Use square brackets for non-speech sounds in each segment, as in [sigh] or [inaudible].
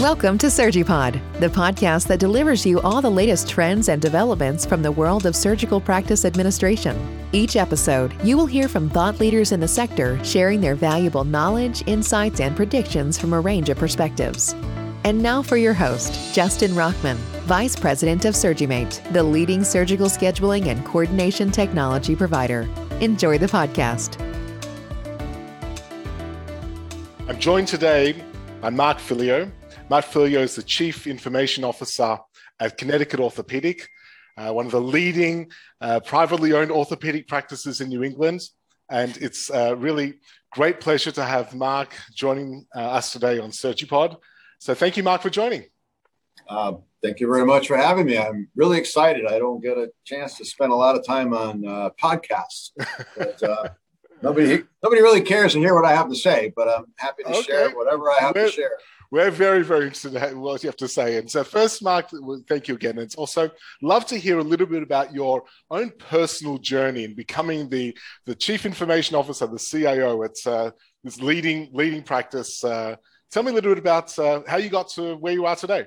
Welcome to SurgiPod, the podcast that delivers you all the latest trends and developments from the world of surgical practice administration. Each episode, you will hear from thought leaders in the sector sharing their valuable knowledge, insights, and predictions from a range of perspectives. And now for your host, Justin Rockman, Vice President of SurgiMate, the leading surgical scheduling and coordination technology provider. Enjoy the podcast. I'm joined today by Mark Filio. Mark Filio is the Chief Information Officer at Connecticut Orthopedic, uh, one of the leading uh, privately owned orthopedic practices in New England. And it's a really great pleasure to have Mark joining uh, us today on SurgiPod. So thank you, Mark, for joining. Uh, thank you very much for having me. I'm really excited. I don't get a chance to spend a lot of time on uh, podcasts. But, uh, [laughs] nobody nobody really cares to hear what I have to say, but I'm happy to okay. share whatever I have we're, to share. We're very, very interested in what you have to say. And so, first, Mark, thank you again. It's also love to hear a little bit about your own personal journey in becoming the the chief information officer, the CIO. It's uh, this leading leading practice. Uh, tell me a little bit about uh, how you got to where you are today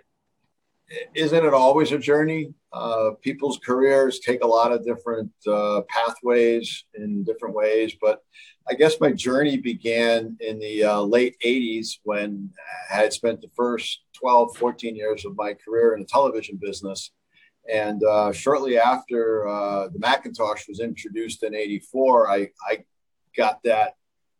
isn't it always a journey? Uh, people's careers take a lot of different uh, pathways in different ways, but I guess my journey began in the uh, late 80s when I had spent the first 12, 14 years of my career in the television business. And uh, shortly after uh, the Macintosh was introduced in 84, I, I got that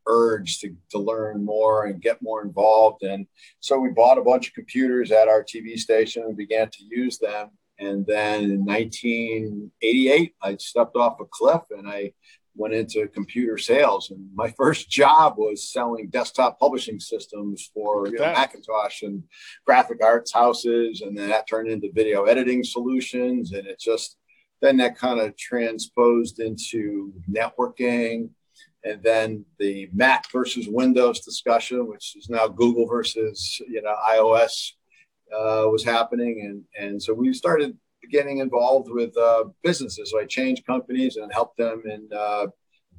urge to, to learn more and get more involved. And so we bought a bunch of computers at our TV station and began to use them. And then in 1988, I stepped off a cliff and I went into computer sales. And my [laughs] first job was selling desktop publishing systems for you know, Macintosh and graphic arts houses. And then that turned into video editing solutions. And it just, then that kind of transposed into networking and then the Mac versus Windows discussion, which is now Google versus you know iOS, uh, was happening, and and so we started getting involved with uh, businesses. So I changed companies and helped them in uh,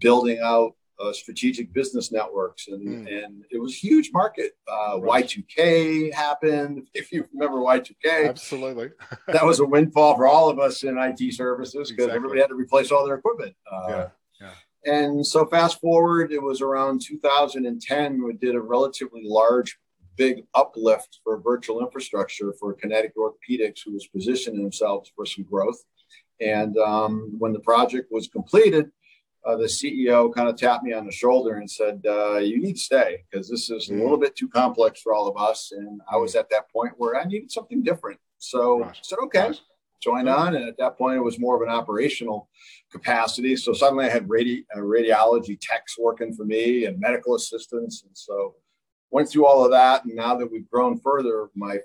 building out uh, strategic business networks, and mm. and it was a huge market. Uh, right. Y2K happened. [laughs] If you remember Y2K, absolutely, [laughs] that was a windfall for all of us in IT services because exactly. everybody had to replace all their equipment. Uh, yeah. And so fast forward, it was around 2010, we did a relatively large, big uplift for virtual infrastructure for Connecticut Orthopedics, who was positioning themselves for some growth. And um, when the project was completed, uh, the CEO kind of tapped me on the shoulder and said, uh, "You need to stay because this is a little bit too complex for all of us." And I was at that point where I needed something different. So I said, "Okay." Join on. And at that point, it was more of an operational capacity. So suddenly I had radi- uh, radiology techs working for me and medical assistants. And so went through all of that. And now that we've grown further, my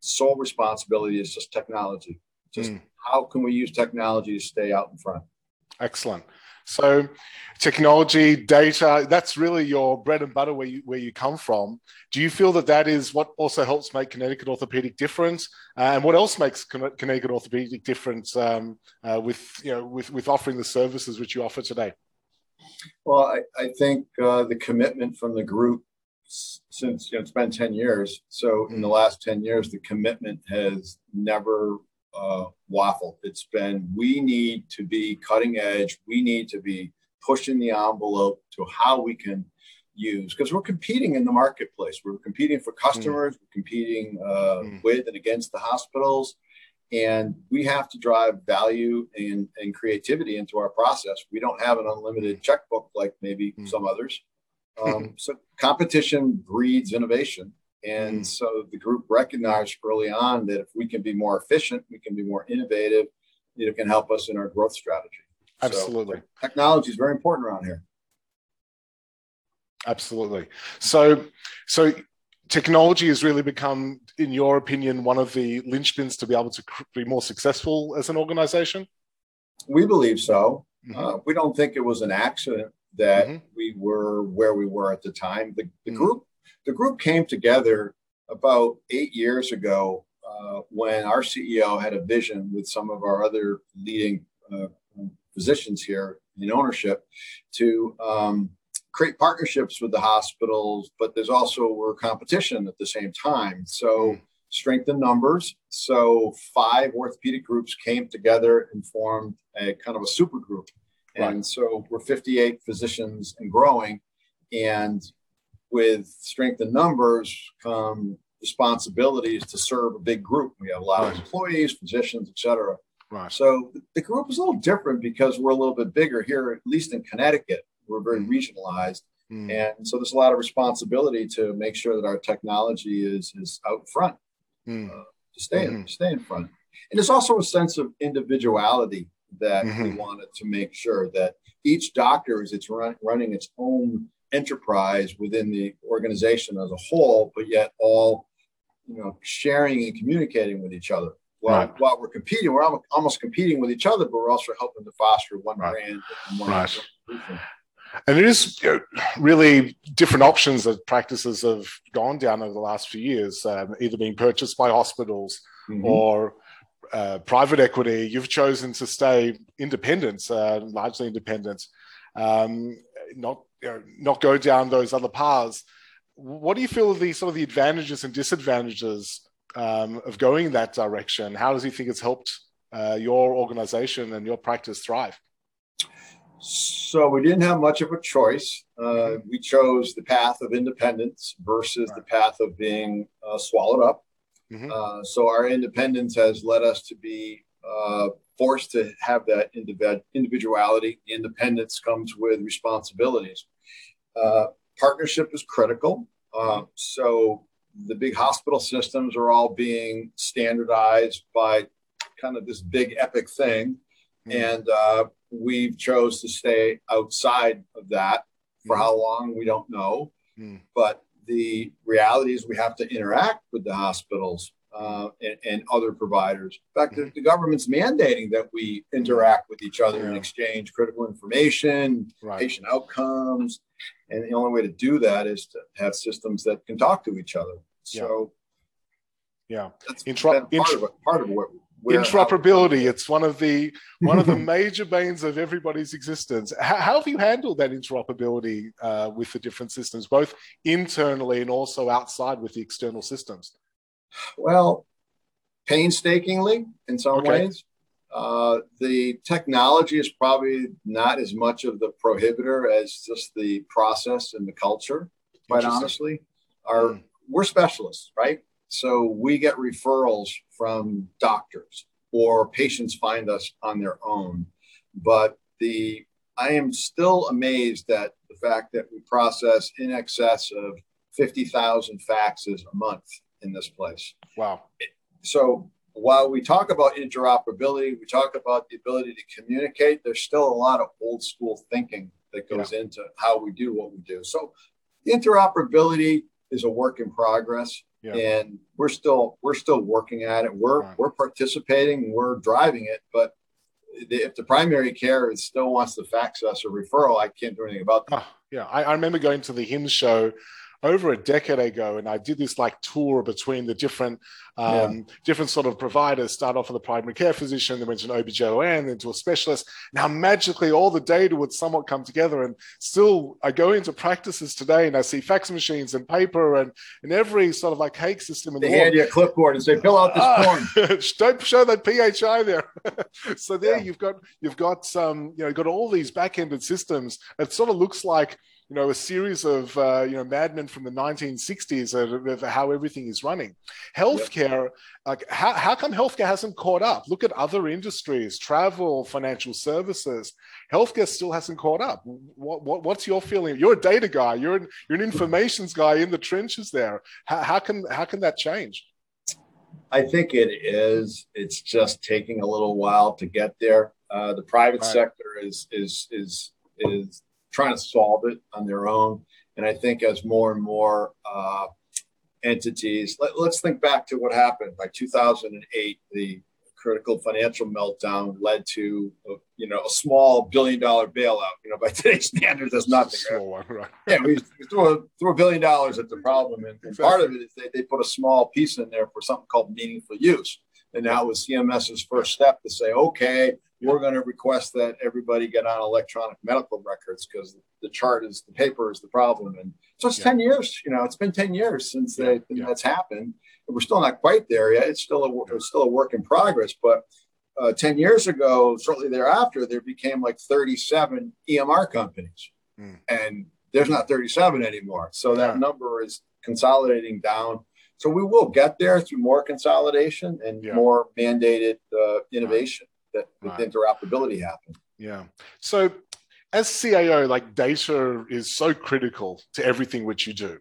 sole responsibility is just technology. Just mm. how can we use technology to stay out in front? Excellent. So, technology, data, that's really your bread and butter where you, where you come from. Do you feel that that is what also helps make Connecticut Orthopedic different? Uh, and what else makes Connecticut Orthopedic different um, uh, with, you know, with, with offering the services which you offer today? Well, I, I think uh, the commitment from the group since you know, it's been 10 years. So, in the mm. last 10 years, the commitment has never uh, waffle. It's been we need to be cutting edge. We need to be pushing the envelope to how we can use because we're competing in the marketplace. We're competing for customers. Mm. We're competing uh, mm. with and against the hospitals. And we have to drive value and, and creativity into our process. We don't have an unlimited checkbook like maybe mm. some others. [laughs] Um, so competition breeds innovation. And mm. so the group recognized early on that if we can be more efficient, we can be more innovative, it can help us in our growth strategy. Absolutely. So technology is very important around here. Absolutely. So, so technology has really become, in your opinion, one of the linchpins to be able to be more successful as an organization? We believe so. Mm-hmm. Uh, we don't think it was an accident that mm-hmm. we were where we were at the time. The, the mm-hmm. group the group came together about eight years ago uh, when our CEO had a vision with some of our other leading uh, physicians here in ownership to um, create partnerships with the hospitals, but there's also we're competition at the same time. So strength in numbers. So five orthopedic groups came together and formed a kind of a super group. Right. And so we're 58 physicians and growing. And with strength in numbers come responsibilities to serve a big group. We have a lot of employees, physicians, et cetera. Right. So the group is a little different because we're a little bit bigger here, at least in Connecticut. We're very mm. regionalized. Mm. And so there's a lot of responsibility to make sure that our technology is, is out front mm. uh, to stay, mm-hmm. stay in front. And there's also a sense of individuality that mm-hmm. we wanted to make sure that each doctor is it's run, running its own enterprise within the organization as a whole, but yet all you know sharing and communicating with each other. While, right. while we're competing, we're almost competing with each other, but we're also helping to foster one right. brand and one right. And it is you know, really different options that practices have gone down over the last few years, um, either being purchased by hospitals mm-hmm. or uh, private equity. You've chosen to stay independent, uh, largely independent, um, not you know, not go down those other paths. What do you feel are the sort of the advantages and disadvantages um, of going that direction? How does he think it's helped uh, your organization and your practice thrive? So we didn't have much of a choice. Uh, we chose the path of independence versus right. the path of being uh, swallowed up. Mm-hmm. Uh, so our independence has led us to be uh, forced to have that individuality. Independence comes with responsibilities. Uh, partnership is critical. Uh, so the big hospital systems are all being standardized by kind of this big epic thing, mm-hmm. and uh, we've chose to stay outside of that. For mm-hmm. how long we don't know, mm-hmm. but the reality is we have to interact with the hospitals uh, and, and, other providers. In fact, the, government's mandating that we interact with each other yeah. and exchange critical information, right. patient outcomes. And the only way to do that is to have systems that can talk to each other. So, yeah, that's Intra- part, of it, part of what interoperability it's one of the one of the [laughs] major banes of everybody's existence how, how have you handled that interoperability uh, with the different systems both internally and also outside with the external systems well, painstakingly in some okay. ways. Uh, the technology is probably not as much of the prohibitor as just the process and the culture. Quite honestly, our mm. we're specialists, right? So we get referrals from doctors or patients find us on their own. But the I am still amazed at the fact that we process in excess of 50,000 faxes a month in this place. Wow. So while we talk about interoperability, we talk about the ability to communicate, there's still a lot of old school thinking that goes yeah. into how we do what we do. So interoperability is a work in progress. Yeah. And we're still we're still working at it. We're right. we're participating, we're driving it, but if the primary care still wants to fax us a referral, I can't do anything about that. Oh, yeah, I, I remember going to the HIMSS show over a decade ago, and I did this like tour between the different um, yeah. different sort of providers. Start off with a primary care physician, then went to an OBGYN, then to a specialist. Now magically, all the data would somewhat come together, and still, I go into practices today, and I see fax machines and paper and and every sort of like archaic system in they the hand you a clipboard and say, "Fill out this form." [laughs] don't show that PHI there. [laughs] so there, yeah. you've got you've got some you know you've got all these back-ended systems. It sort of looks like you know, a series of, uh, you know, madmen from the 1960s of, of how everything is running. Healthcare, yep. like how, how come healthcare hasn't caught up? Look at other industries, travel, financial services. Healthcare still hasn't caught up. What, what, what's your feeling? You're a data guy. You're an, you're an informations guy in the trenches there. How, how can how can that change? I think it is. It's just taking a little while to get there. Uh, the private right. sector is is is is trying to solve it on their own. And I think as more and more uh, entities, let, us think back to what happened by 2008, the critical financial meltdown led to a, you know a small billion dollar bailout. You know, by [laughs] today's standards, that's nothing. Right? Right. Yeah, we, we threw, a, threw a billion dollars at the problem, and, and part of it is they, they put a small piece in there for something called meaningful use. And that was CMS's first step to say, okay, we're going to request that everybody get on electronic medical records because the chart is the paper is the problem. And so it's yeah. 10 years, you know, it's been 10 years since yeah. They, that's happened. And we're still not quite there yet. It's still a, it's still a work in progress, but uh, 10 years ago, shortly thereafter, there became like 37 EMR companies. Mm. And there's not 37 anymore. So that number is consolidating down. So we will get there through more consolidation and yeah. more mandated uh, innovation. That right. interoperability happen. Yeah. So as CIO, like data is so critical to everything which you do.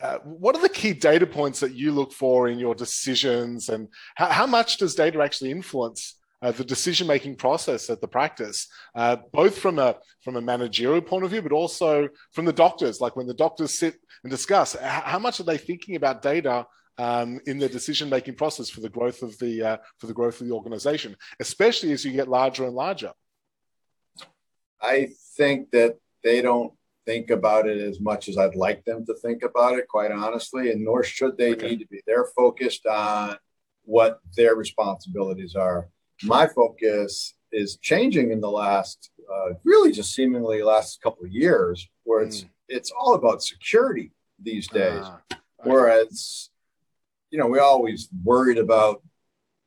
Uh, what are the key data points that you look for in your decisions, and how, how much does data actually influence uh, the decision making process at the practice, uh, both from a from a managerial point of view, but also from the doctors. Like when the doctors sit and discuss, how much are they thinking about data um, in the decision making process for the growth of the uh, for the growth of the organization, especially as you get larger and larger. I think that they don't think about it as much as I'd like them to think about it, quite honestly, and nor should they okay. need to be. They're focused on what their responsibilities are my focus is changing in the last uh, really just seemingly last couple of years where it's mm. it's all about security these days uh, whereas you know we always worried about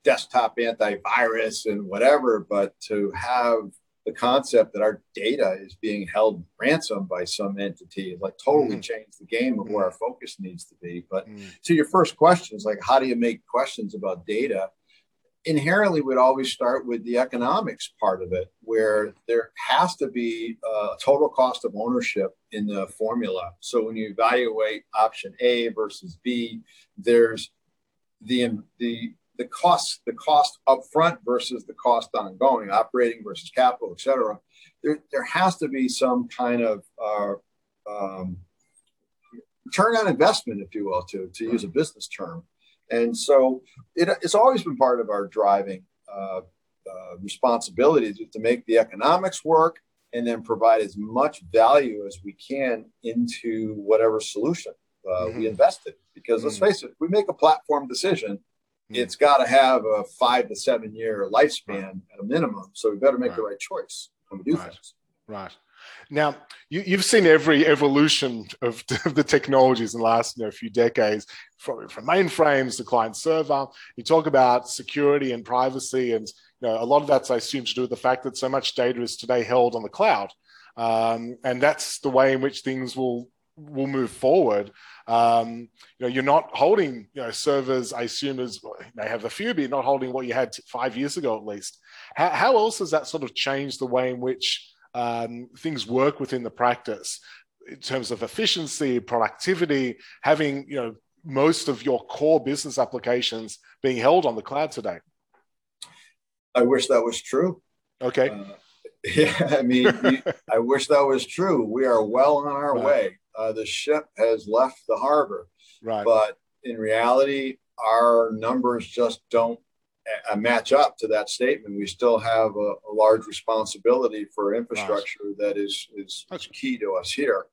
desktop antivirus and whatever but to have the concept that our data is being held ransom by some entity like totally mm. changed the game of mm. where our focus needs to be but mm. to your first question is like how do you make questions about data inherently would always start with the economics part of it, where there has to be a total cost of ownership in the formula. So when you evaluate option A versus B, there's the the the cost the cost upfront versus the cost ongoing, operating versus capital, et cetera. There, there has to be some kind of uh, um, return on investment, if you will, to, to use a business term. And so it, it's always been part of our driving uh, uh, responsibility to, make the economics work and then provide as much value as we can into whatever solution uh, mm-hmm. we invested. Because mm-hmm. let's face it, we make a platform decision, mm-hmm. it's got to have a five to seven year lifespan right. at a minimum. So we better make right. the right choice when we do right. things. Right. Now, you, have seen every evolution of, [laughs] of, the technologies in the last you know, few decades, from, from mainframes to client server. You talk about security and privacy, and you know, a lot of that's, I assume, to do with the fact that so much data is today held on the cloud, um, and that's the way in which things will will move forward. Um, you know, you're not holding you know servers. I assume as they have a few, but you're not holding what you had five years ago at least. How, how else has that sort of changed the way in which um, things work within the practice in terms of efficiency, productivity, having you know most of your core business applications being held on the cloud today. I wish that was true. Okay. Uh, [laughs] yeah, I mean, I wish that was true. We are well on our right. way. Uh, the ship has left the harbor. Right. But in reality, our numbers just don't uh, match up to that statement. We still have a, a large responsibility for infrastructure nice. that is is That's key to us here.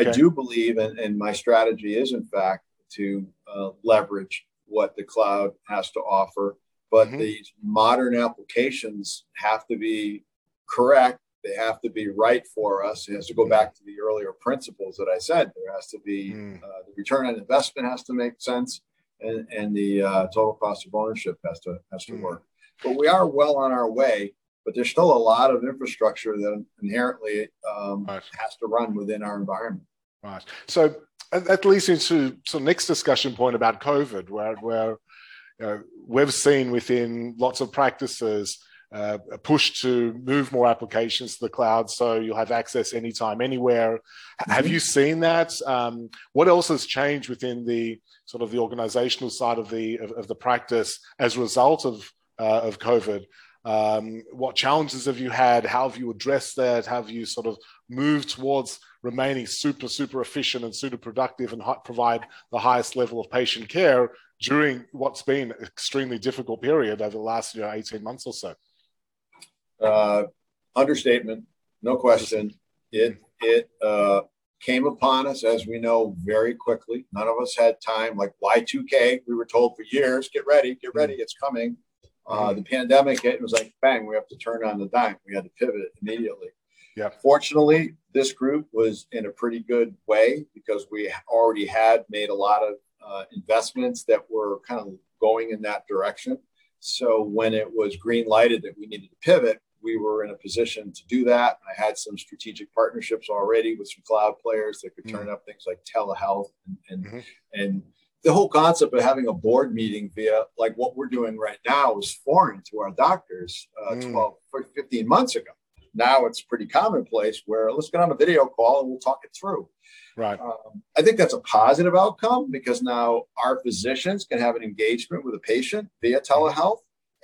Okay. I do believe, and, and my strategy is in fact to uh, leverage what the cloud has to offer. But mm-hmm. these modern applications have to be correct. They have to be right for us. It has to go mm-hmm. back to the earlier principles that I said. There has to be mm. uh, the return on investment has to make sense and, and the uh, total cost of ownership has to has to mm. work. But we are well on our way. But there's still a lot of infrastructure that inherently um, right. has to run within our environment. Right. So that leads into so next discussion point about COVID, where where you know, we've seen within lots of practices uh, a push to move more applications to the cloud so you'll have access anytime, anywhere. Mm-hmm. Have you seen that? Um, what else has changed within the sort of the organizational side of the of, of the practice as a result of uh, of COVID? Um, what challenges have you had? How have you addressed that? How Have you sort of moved towards remaining super, super efficient and super productive and provide the highest level of patient care during what's been an extremely difficult period over the last you know, 18 months or so? Uh, understatement, no question. It it uh, came upon us, as we know, very quickly. None of us had time. Like Y2K, we were told for years, get ready, get ready, it's coming. Uh, the pandemic hit, it was like bang, we have to turn on the dime. We had to pivot immediately. Yeah. Fortunately, this group was in a pretty good way because we already had made a lot of uh, investments that were kind of going in that direction. So when it was green lighted that we needed to pivot, we were in a position to do that. I had some strategic partnerships already with some cloud players that could turn mm-hmm. up things like telehealth and and, mm-hmm. and the whole concept of having a board meeting via like what we're doing right now was foreign to our doctors uh, mm. 12 15 months ago now it's pretty commonplace where let's get on a video call and we'll talk it through right um, i think that's a positive outcome because now our physicians can have an engagement with a patient via telehealth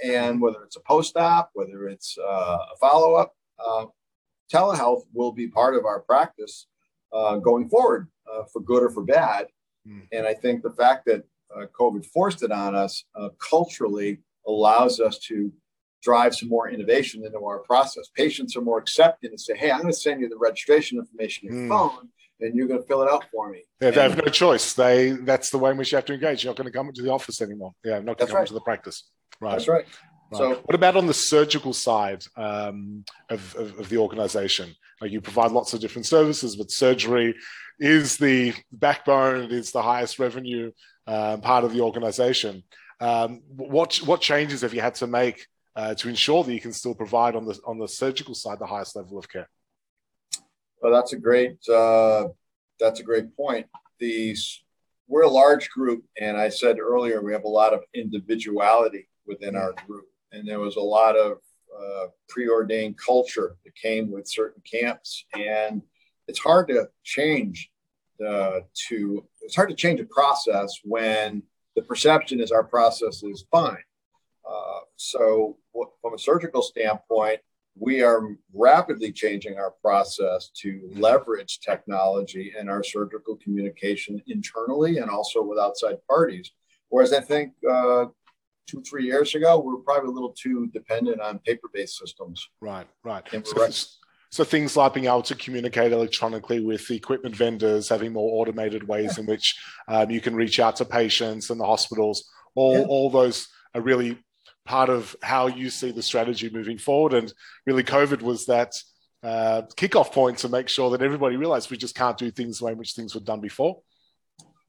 and whether it's a post-op, whether it's uh, a follow-up, uh, telehealth will be part of our practice uh, going forward, uh, for good or for bad. Mm. And I think the fact that uh, COVID forced it on us uh, culturally allows us to drive some more innovation into our process. Patients are more accepting and say, "Hey, I'm going to send you the registration information on your mm. phone." and you're going to fill it out for me. Yeah, they have no choice. They that's the way in which you have to engage. You're not going to come into the office anymore. Yeah, not going to come right. to the practice. Right. That's right. Right. So, what about on the surgical side um, of, of, of, the organization? Like you provide lots of different services, but surgery is the backbone, it is the highest revenue um, part of the organization. Um, what, what changes have you had to make uh, to ensure that you can still provide on the, on the surgical side the highest level of care? Well, that's a great, uh, that's a great point. These, we're a large group, and I said earlier we have a lot of individuality within our group and there was a lot of uh, preordained culture that came with certain camps, and it's hard to change uh, to it's hard to change a process when the perception is our process is fine. Uh, so, from a surgical standpoint, we are rapidly changing our process to leverage technology in our surgical communication internally and also with outside parties. Whereas I think uh, two, three years ago, we were probably a little too dependent on paper-based systems. Right, right. So, right. so, things like being able to communicate electronically with the equipment vendors, having more automated ways yeah. in which um, you can reach out to patients and the hospitals, all, yeah. all those are really part of how you see the strategy moving forward. And really, COVID was that uh, kickoff point to make sure that everybody realized we just can't do things the way in which things were done before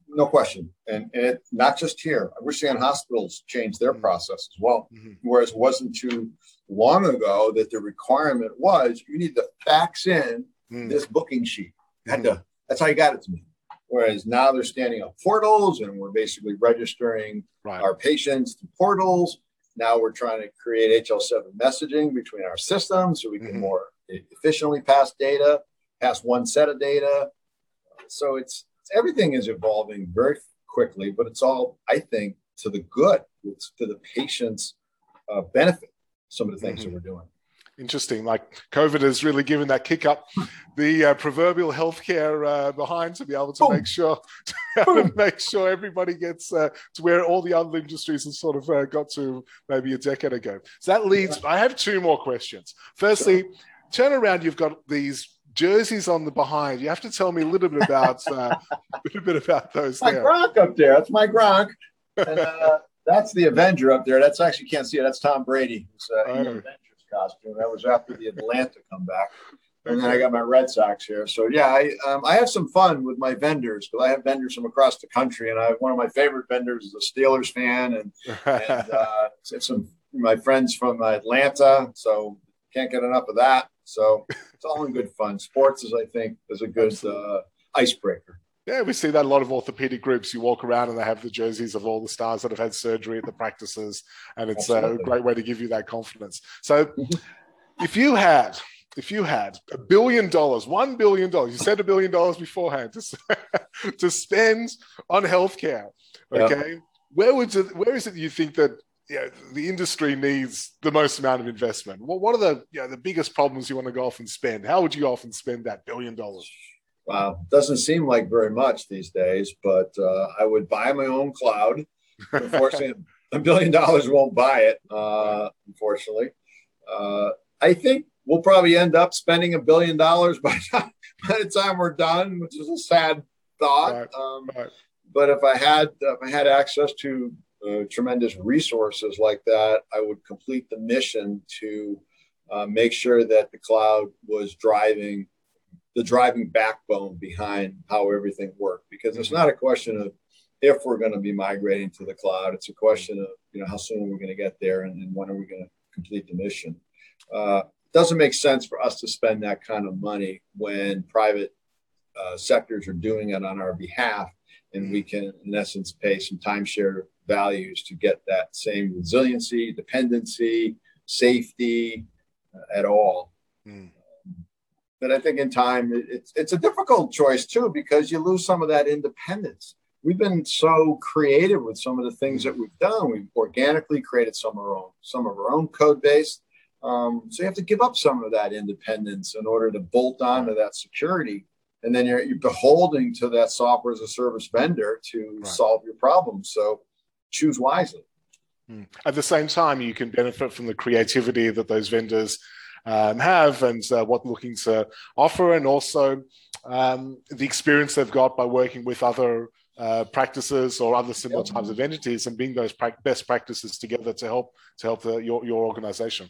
no question. And, and it, not just here. We're seeing hospitals change their mm-hmm. process as well. Mm-hmm. Whereas it wasn't too long ago that the requirement was you need to fax in mm. this booking sheet. had to, that's how you got it to me. Whereas now they're standing up portals and we're basically registering right. our patients to portals. Now we're trying to create HL7 messaging between our systems so we can mm-hmm. more efficiently pass data, pass one set of data. So it's everything is evolving very quickly, but it's all, I think, to the good, it's to the patient's uh, benefit, some of the things mm-hmm. that we're doing. Interesting. Like COVID has really given that kick up the uh, proverbial healthcare uh, behind to be able to Boom. make sure [laughs] to make sure everybody gets uh, to where all the other industries have sort of uh, got to maybe a decade ago. So that leads. I have two more questions. Firstly, turn around. You've got these jerseys on the behind. You have to tell me a little bit about uh, [laughs] a little bit about those. My there. Gronk up there. That's my Gronk. [laughs] And, uh, that's the Avenger up there. That's actually can't see it. That's Tom Brady. It's uh, oh. Avengers costume. That was after the Atlanta comeback. And then I got my Red Sox here. So yeah, I um, I have some fun with my vendors because I have vendors from across the country, and I have one of my favorite vendors is a Steelers fan, and, and [laughs] uh, some my friends from Atlanta. So can't get enough of that. So it's all in good fun. Sports is, I think, is a good uh, icebreaker. Yeah, we see that a lot of orthopedic groups. You walk around and they have the jerseys of all the stars that have had surgery at the practices, and it's Absolutely. a great way to give you that confidence. So, mm-hmm. if you had, if you had a billion dollars, one billion dollars, you said a billion dollars beforehand to [laughs] to spend on healthcare, okay, yep. where would it, where is it you think that yeah, the industry needs the most amount of investment. What, what are the you know, the biggest problems you want to go off and spend? How would you often spend that billion dollars? Wow, doesn't seem like very much these days, but uh, I would buy my own cloud. Unfortunately, [laughs] a billion dollars won't buy it. Uh, unfortunately, uh, I think we'll probably end up spending a billion dollars by, [laughs] by the time we're done, which is a sad thought. Right, um, right. But if I had if I had access to uh, tremendous resources like that, I would complete the mission to uh, make sure that the cloud was driving the driving backbone behind how everything worked. Because it's not a question of if we're going to be migrating to the cloud; it's a question of you know how soon are we going to get there, and, and when are we going to complete the mission. Uh, doesn't make sense for us to spend that kind of money when private uh, sectors are doing it on our behalf, and we can, in essence, pay some timeshare values to get that same resiliency, dependency, safety uh, at all. Mm. But I think in time, it's it's a difficult choice too because you lose some of that independence. We've been so creative with some of the things that we've done. We've organically created some of our own some of our own code base. Um, so you have to give up some of that independence in order to bolt onto that security and then you're, you're beholden to that software as a service vendor to right. solve your problems. So choose wisely. Hmm. At the same time, you can benefit from the creativity that those vendors um, have and uh, what looking to offer, and also um, the experience they've got by working with other uh, practices or other similar yep. types of entities and bring those pra- best practices together to help to help the, your your organization.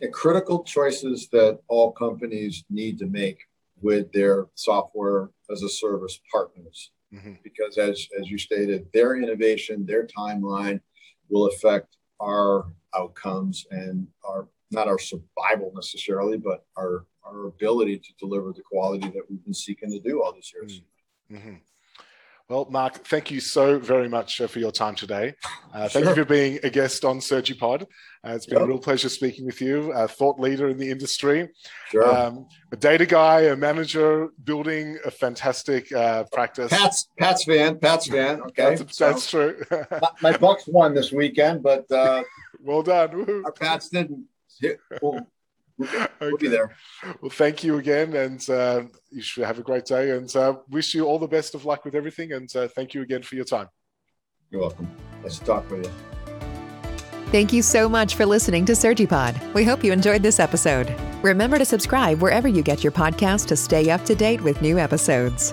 And critical choices that all companies need to make with their software as a service partners. Mm-hmm. Because as, as you stated, their innovation, their timeline will affect our outcomes and our not our survival necessarily, but our our ability to deliver the quality that we've been seeking to do all these years. Mm-hmm. Well, Mark, thank you so very much uh, for your time today. Uh, thank sure. you for being a guest on SurgiPod. Uh, it's been yep. a real pleasure speaking with you, a thought leader in the industry, sure. um, a data guy, a manager, building a fantastic uh, practice. Pat's Pat's fan, Pat's fan. Okay, that's, that's so, true. my, my, Bucs won this weekend, but uh, [laughs] well done. Our Pats didn't. We'll, okay. we'll be there. Well, thank you again, and uh, you should have a great day. And uh, wish you all the best of luck with everything. And uh, thank you again for your time. You're welcome. Nice to talk with you. Thank you so much for listening to SurgiPod. We hope you enjoyed this episode. Remember to subscribe wherever you get your podcast to stay up to date with new episodes.